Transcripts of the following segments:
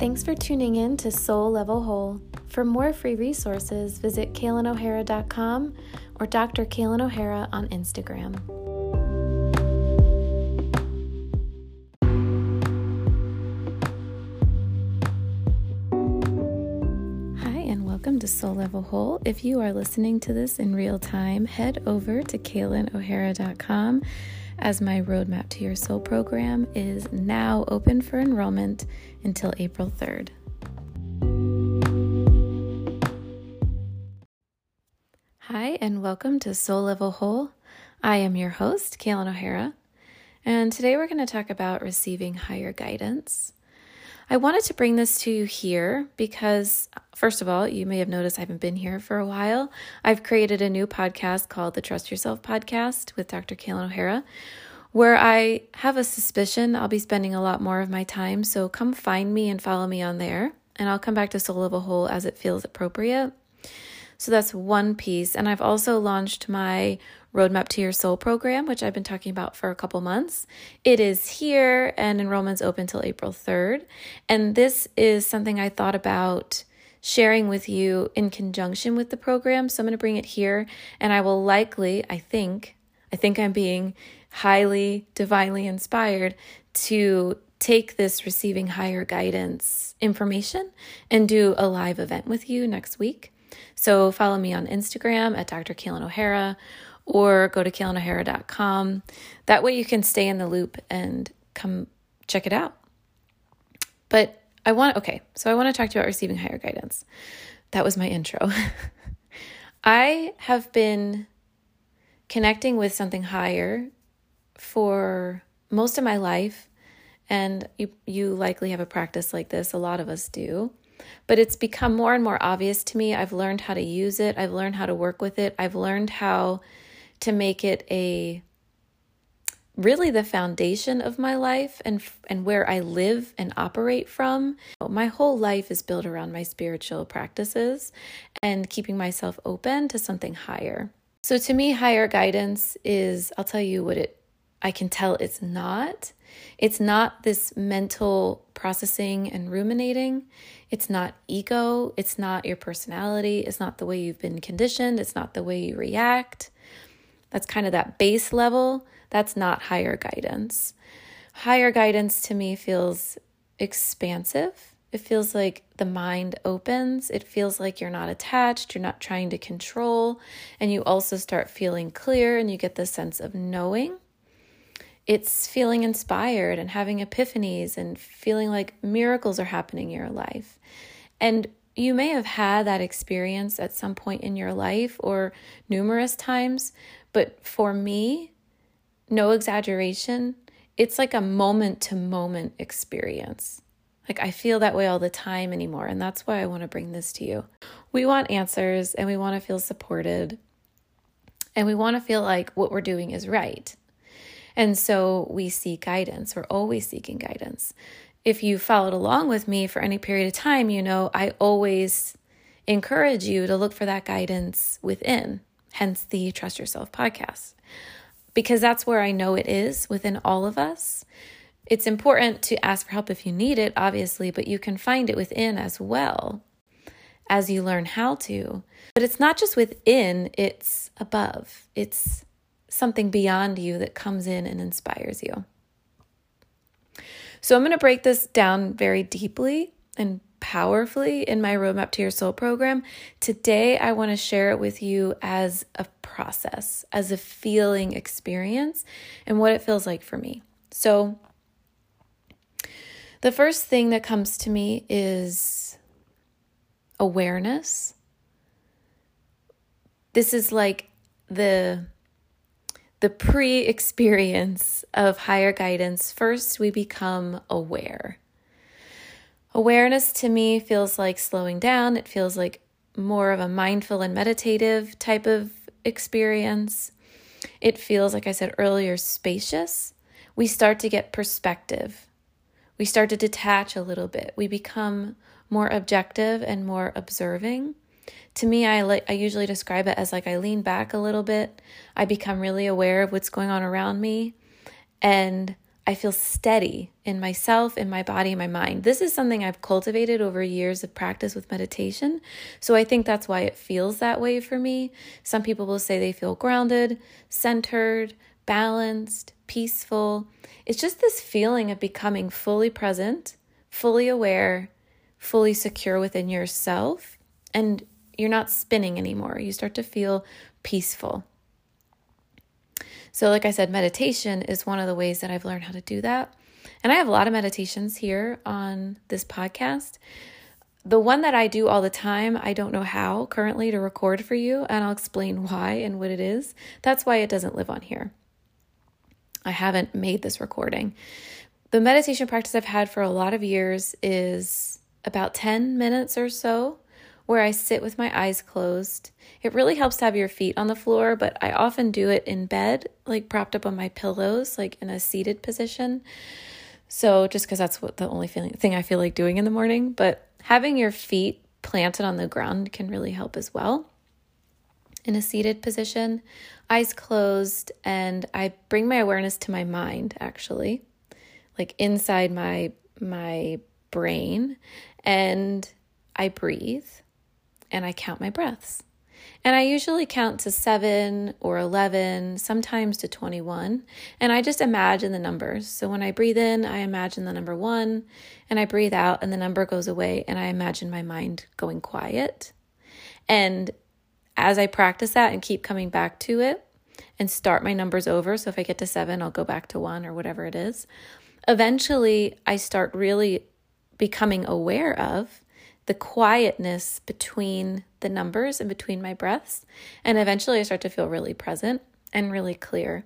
Thanks for tuning in to Soul Level Whole. For more free resources, visit CailinO'Hara.com or Dr. Cailin O'Hara on Instagram. Hi, and welcome to Soul Level Whole. If you are listening to this in real time, head over to CailinO'Hara.com as my Roadmap to Your Soul program is now open for enrollment until April 3rd. Hi, and welcome to Soul Level Whole. I am your host, Cailin O'Hara, and today we're going to talk about receiving higher guidance. I wanted to bring this to you here because, first of all, you may have noticed I haven't been here for a while. I've created a new podcast called the Trust Yourself Podcast with Dr. Cailin O'Hara, where I have a suspicion I'll be spending a lot more of my time. So come find me and follow me on there, and I'll come back to Soul of a Whole as it feels appropriate. So that's one piece. And I've also launched my Roadmap to Your Soul program, which I've been talking about for a couple months. It is here and enrollment's open till April 3rd. And this is something I thought about sharing with you in conjunction with the program. So I'm going to bring it here and I will likely, I think, I think I'm being highly divinely inspired to take this receiving higher guidance information and do a live event with you next week. So follow me on Instagram at Dr. Cailin O'Hara or go to cailinohara.com. That way you can stay in the loop and come check it out. But I want, okay, so I want to talk to you about receiving higher guidance. That was my intro. I have been connecting with something higher for most of my life. And you, you likely have a practice like this. A lot of us do but it's become more and more obvious to me. I've learned how to use it, I've learned how to work with it, I've learned how to make it a really the foundation of my life and and where I live and operate from. My whole life is built around my spiritual practices and keeping myself open to something higher. So to me higher guidance is I'll tell you what it I can tell it's not. It's not this mental processing and ruminating. It's not ego. It's not your personality. It's not the way you've been conditioned. It's not the way you react. That's kind of that base level. That's not higher guidance. Higher guidance to me feels expansive. It feels like the mind opens. It feels like you're not attached, you're not trying to control, and you also start feeling clear and you get the sense of knowing it's feeling inspired and having epiphanies and feeling like miracles are happening in your life. And you may have had that experience at some point in your life or numerous times, but for me, no exaggeration, it's like a moment to moment experience. Like I feel that way all the time anymore. And that's why I want to bring this to you. We want answers and we want to feel supported. And we want to feel like what we're doing is right. And so we seek guidance. We're always seeking guidance. If you followed along with me for any period of time, you know I always encourage you to look for that guidance within, hence the Trust Yourself podcast, because that's where I know it is within all of us. It's important to ask for help if you need it, obviously, but you can find it within as well as you learn how to. But it's not just within, it's above. It's something beyond you that comes in and inspires you. So I'm going to break this down very deeply and powerfully in my Roadmap to Your Soul program. Today, I want to share it with you as a process, as a feeling experience, and what it feels like for me. So, the first thing that comes to me is awareness. This is like the the pre experience of higher guidance, first we become aware. Awareness to me feels like slowing down, it feels like more of a mindful and meditative type of experience. It feels, like I said earlier, spacious. We start to get perspective. We start to detach a little bit. We become more objective and more observing to me I like I usually describe it as like I lean back a little bit. I become really aware of what's going on around me and I feel steady in myself, in my body, in my mind. This is something I've cultivated over years of practice with meditation. So I think that's why it feels that way for me. Some people will say they feel grounded, centered, balanced, peaceful. It's just this feeling of becoming fully present, fully aware, fully secure within yourself, and you're not spinning anymore. You start to feel peaceful. So, like I said, meditation is one of the ways that I've learned how to do that. And I have a lot of meditations here on this podcast. The one that I do all the time, I don't know how currently to record for you, and I'll explain why and what it is. That's why it doesn't live on here. I haven't made this recording. The meditation practice I've had for a lot of years is about 10 minutes or so where I sit with my eyes closed. It really helps to have your feet on the floor, but I often do it in bed, like propped up on my pillows, like in a seated position. So just because that's what the only feeling thing I feel like doing in the morning, but having your feet planted on the ground can really help as well. In a seated position, eyes closed, and I bring my awareness to my mind actually, like inside my my brain, and I breathe and I count my breaths. And I usually count to seven or 11, sometimes to 21. And I just imagine the numbers. So when I breathe in, I imagine the number one, and I breathe out, and the number goes away, and I imagine my mind going quiet. And as I practice that and keep coming back to it and start my numbers over, so if I get to seven, I'll go back to one or whatever it is, eventually I start really becoming aware of the quietness between the numbers and between my breaths. And eventually I start to feel really present and really clear.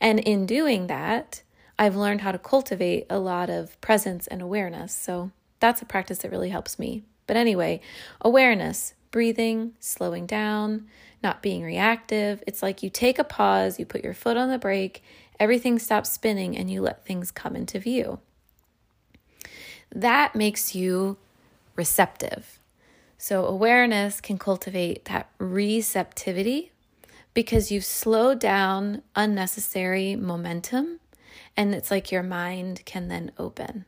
And in doing that, I've learned how to cultivate a lot of presence and awareness. So that's a practice that really helps me. But anyway, awareness, breathing, slowing down, not being reactive. It's like you take a pause, you put your foot on the brake, everything stops spinning, and you let things come into view. That makes you receptive. So, awareness can cultivate that receptivity because you've slowed down unnecessary momentum, and it's like your mind can then open.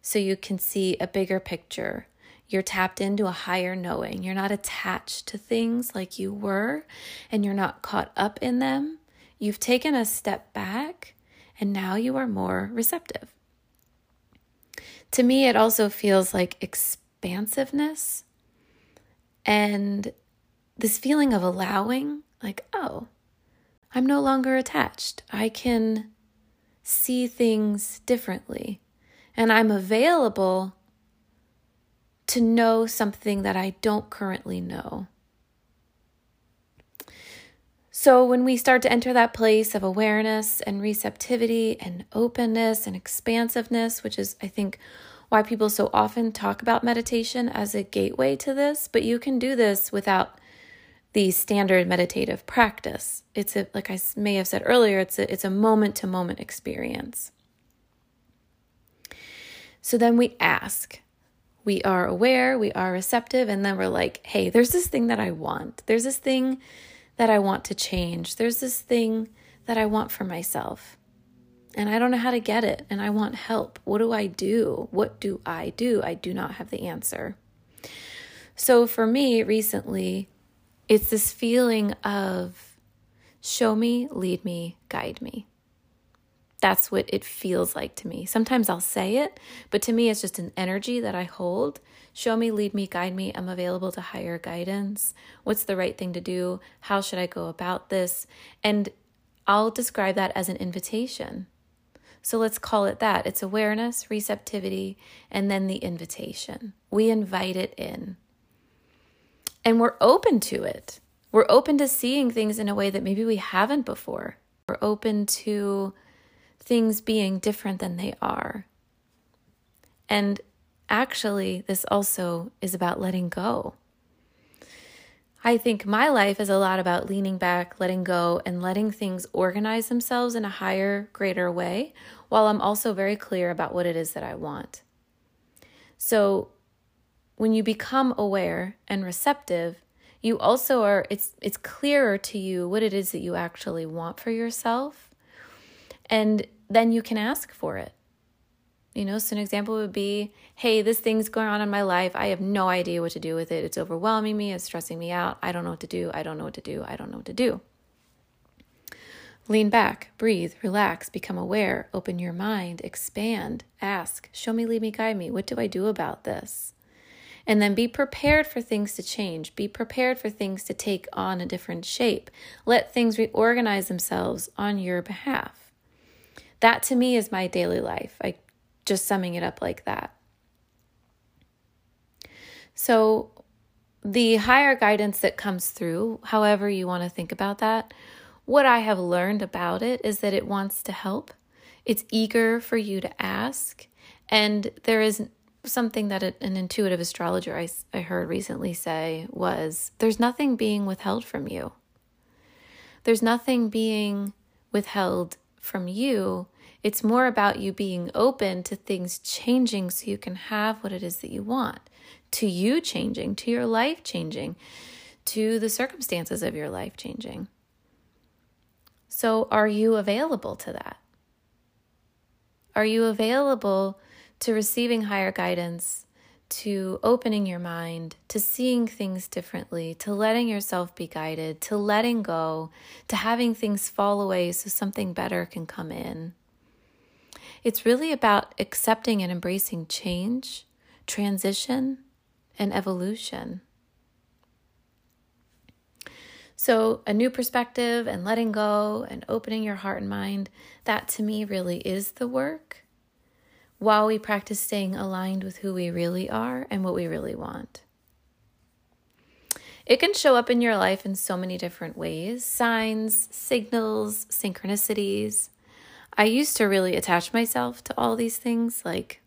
So, you can see a bigger picture. You're tapped into a higher knowing. You're not attached to things like you were, and you're not caught up in them. You've taken a step back, and now you are more receptive. To me, it also feels like expansiveness and this feeling of allowing, like, oh, I'm no longer attached. I can see things differently. And I'm available to know something that I don't currently know. So, when we start to enter that place of awareness and receptivity and openness and expansiveness, which is, I think, why people so often talk about meditation as a gateway to this, but you can do this without the standard meditative practice. It's a, like I may have said earlier, it's a, it's a moment to moment experience. So then we ask, we are aware, we are receptive, and then we're like, hey, there's this thing that I want. There's this thing that I want to change. There's this thing that I want for myself. And I don't know how to get it, and I want help. What do I do? What do I do? I do not have the answer. So for me recently, it's this feeling of show me, lead me, guide me. That's what it feels like to me. Sometimes I'll say it, but to me, it's just an energy that I hold Show me, lead me, guide me. I'm available to higher guidance. What's the right thing to do? How should I go about this? And I'll describe that as an invitation. So let's call it that. It's awareness, receptivity, and then the invitation. We invite it in. And we're open to it. We're open to seeing things in a way that maybe we haven't before. We're open to things being different than they are. And actually, this also is about letting go. I think my life is a lot about leaning back, letting go, and letting things organize themselves in a higher, greater way, while I'm also very clear about what it is that I want. So, when you become aware and receptive, you also are it's it's clearer to you what it is that you actually want for yourself. And then you can ask for it. You know, so an example would be hey, this thing's going on in my life. I have no idea what to do with it. It's overwhelming me, it's stressing me out. I don't know what to do. I don't know what to do. I don't know what to do. Lean back, breathe, relax, become aware, open your mind, expand, ask, show me, lead me, guide me. What do I do about this? And then be prepared for things to change. Be prepared for things to take on a different shape. Let things reorganize themselves on your behalf. That to me is my daily life. I just summing it up like that. So, the higher guidance that comes through, however you want to think about that, what I have learned about it is that it wants to help. It's eager for you to ask. And there is something that an intuitive astrologer I, I heard recently say was there's nothing being withheld from you. There's nothing being withheld from you. It's more about you being open to things changing so you can have what it is that you want, to you changing, to your life changing, to the circumstances of your life changing. So, are you available to that? Are you available to receiving higher guidance, to opening your mind, to seeing things differently, to letting yourself be guided, to letting go, to having things fall away so something better can come in. It's really about accepting and embracing change, transition, and evolution. So, a new perspective and letting go and opening your heart and mind, that to me really is the work while we practice staying aligned with who we really are and what we really want. It can show up in your life in so many different ways signs, signals, synchronicities. I used to really attach myself to all these things like,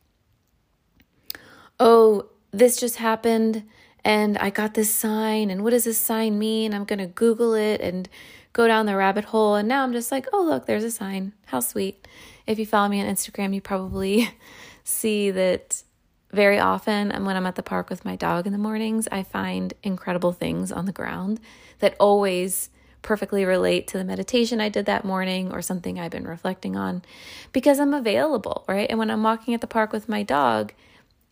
oh, this just happened and I got this sign, and what does this sign mean? I'm going to Google it and go down the rabbit hole. And now I'm just like, oh, look, there's a sign. How sweet. If you follow me on Instagram, you probably see that very often and when I'm at the park with my dog in the mornings, I find incredible things on the ground that always perfectly relate to the meditation I did that morning or something I've been reflecting on because I'm available, right? And when I'm walking at the park with my dog,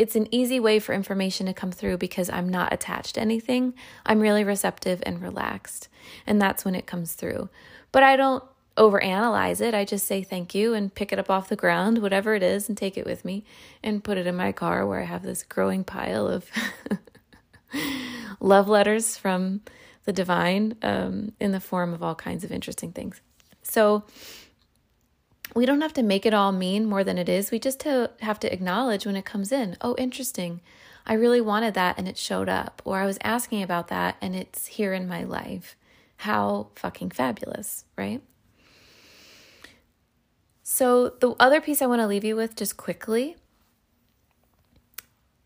it's an easy way for information to come through because I'm not attached to anything. I'm really receptive and relaxed. And that's when it comes through. But I don't overanalyze it. I just say thank you and pick it up off the ground, whatever it is, and take it with me and put it in my car where I have this growing pile of love letters from the divine um, in the form of all kinds of interesting things. So we don't have to make it all mean more than it is. We just have to acknowledge when it comes in. Oh, interesting. I really wanted that and it showed up. Or I was asking about that and it's here in my life. How fucking fabulous, right? So, the other piece I want to leave you with just quickly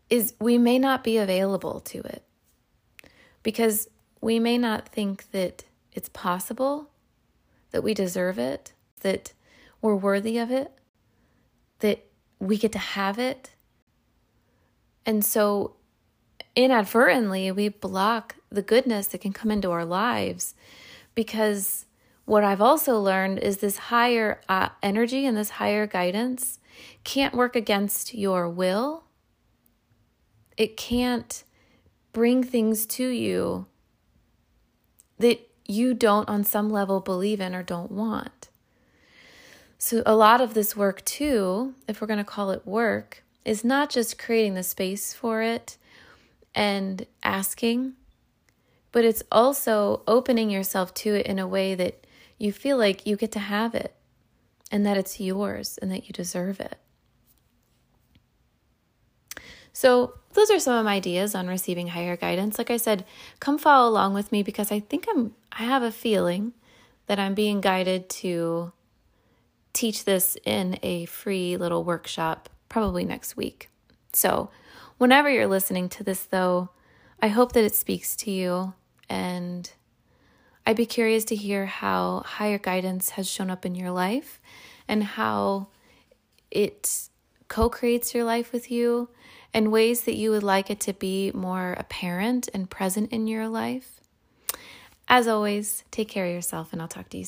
is we may not be available to it because we may not think that it's possible, that we deserve it, that we're worthy of it, that we get to have it. And so, inadvertently, we block the goodness that can come into our lives because what I've also learned is this higher uh, energy and this higher guidance can't work against your will. It can't bring things to you that you don't, on some level, believe in or don't want. So, a lot of this work, too, if we're going to call it work, is not just creating the space for it and asking, but it's also opening yourself to it in a way that you feel like you get to have it and that it's yours and that you deserve it. So, those are some of my ideas on receiving higher guidance. Like I said, come follow along with me because I think I'm I have a feeling that I'm being guided to teach this in a free little workshop probably next week. So, whenever you're listening to this though, I hope that it speaks to you and I'd be curious to hear how higher guidance has shown up in your life and how it co creates your life with you and ways that you would like it to be more apparent and present in your life. As always, take care of yourself, and I'll talk to you soon.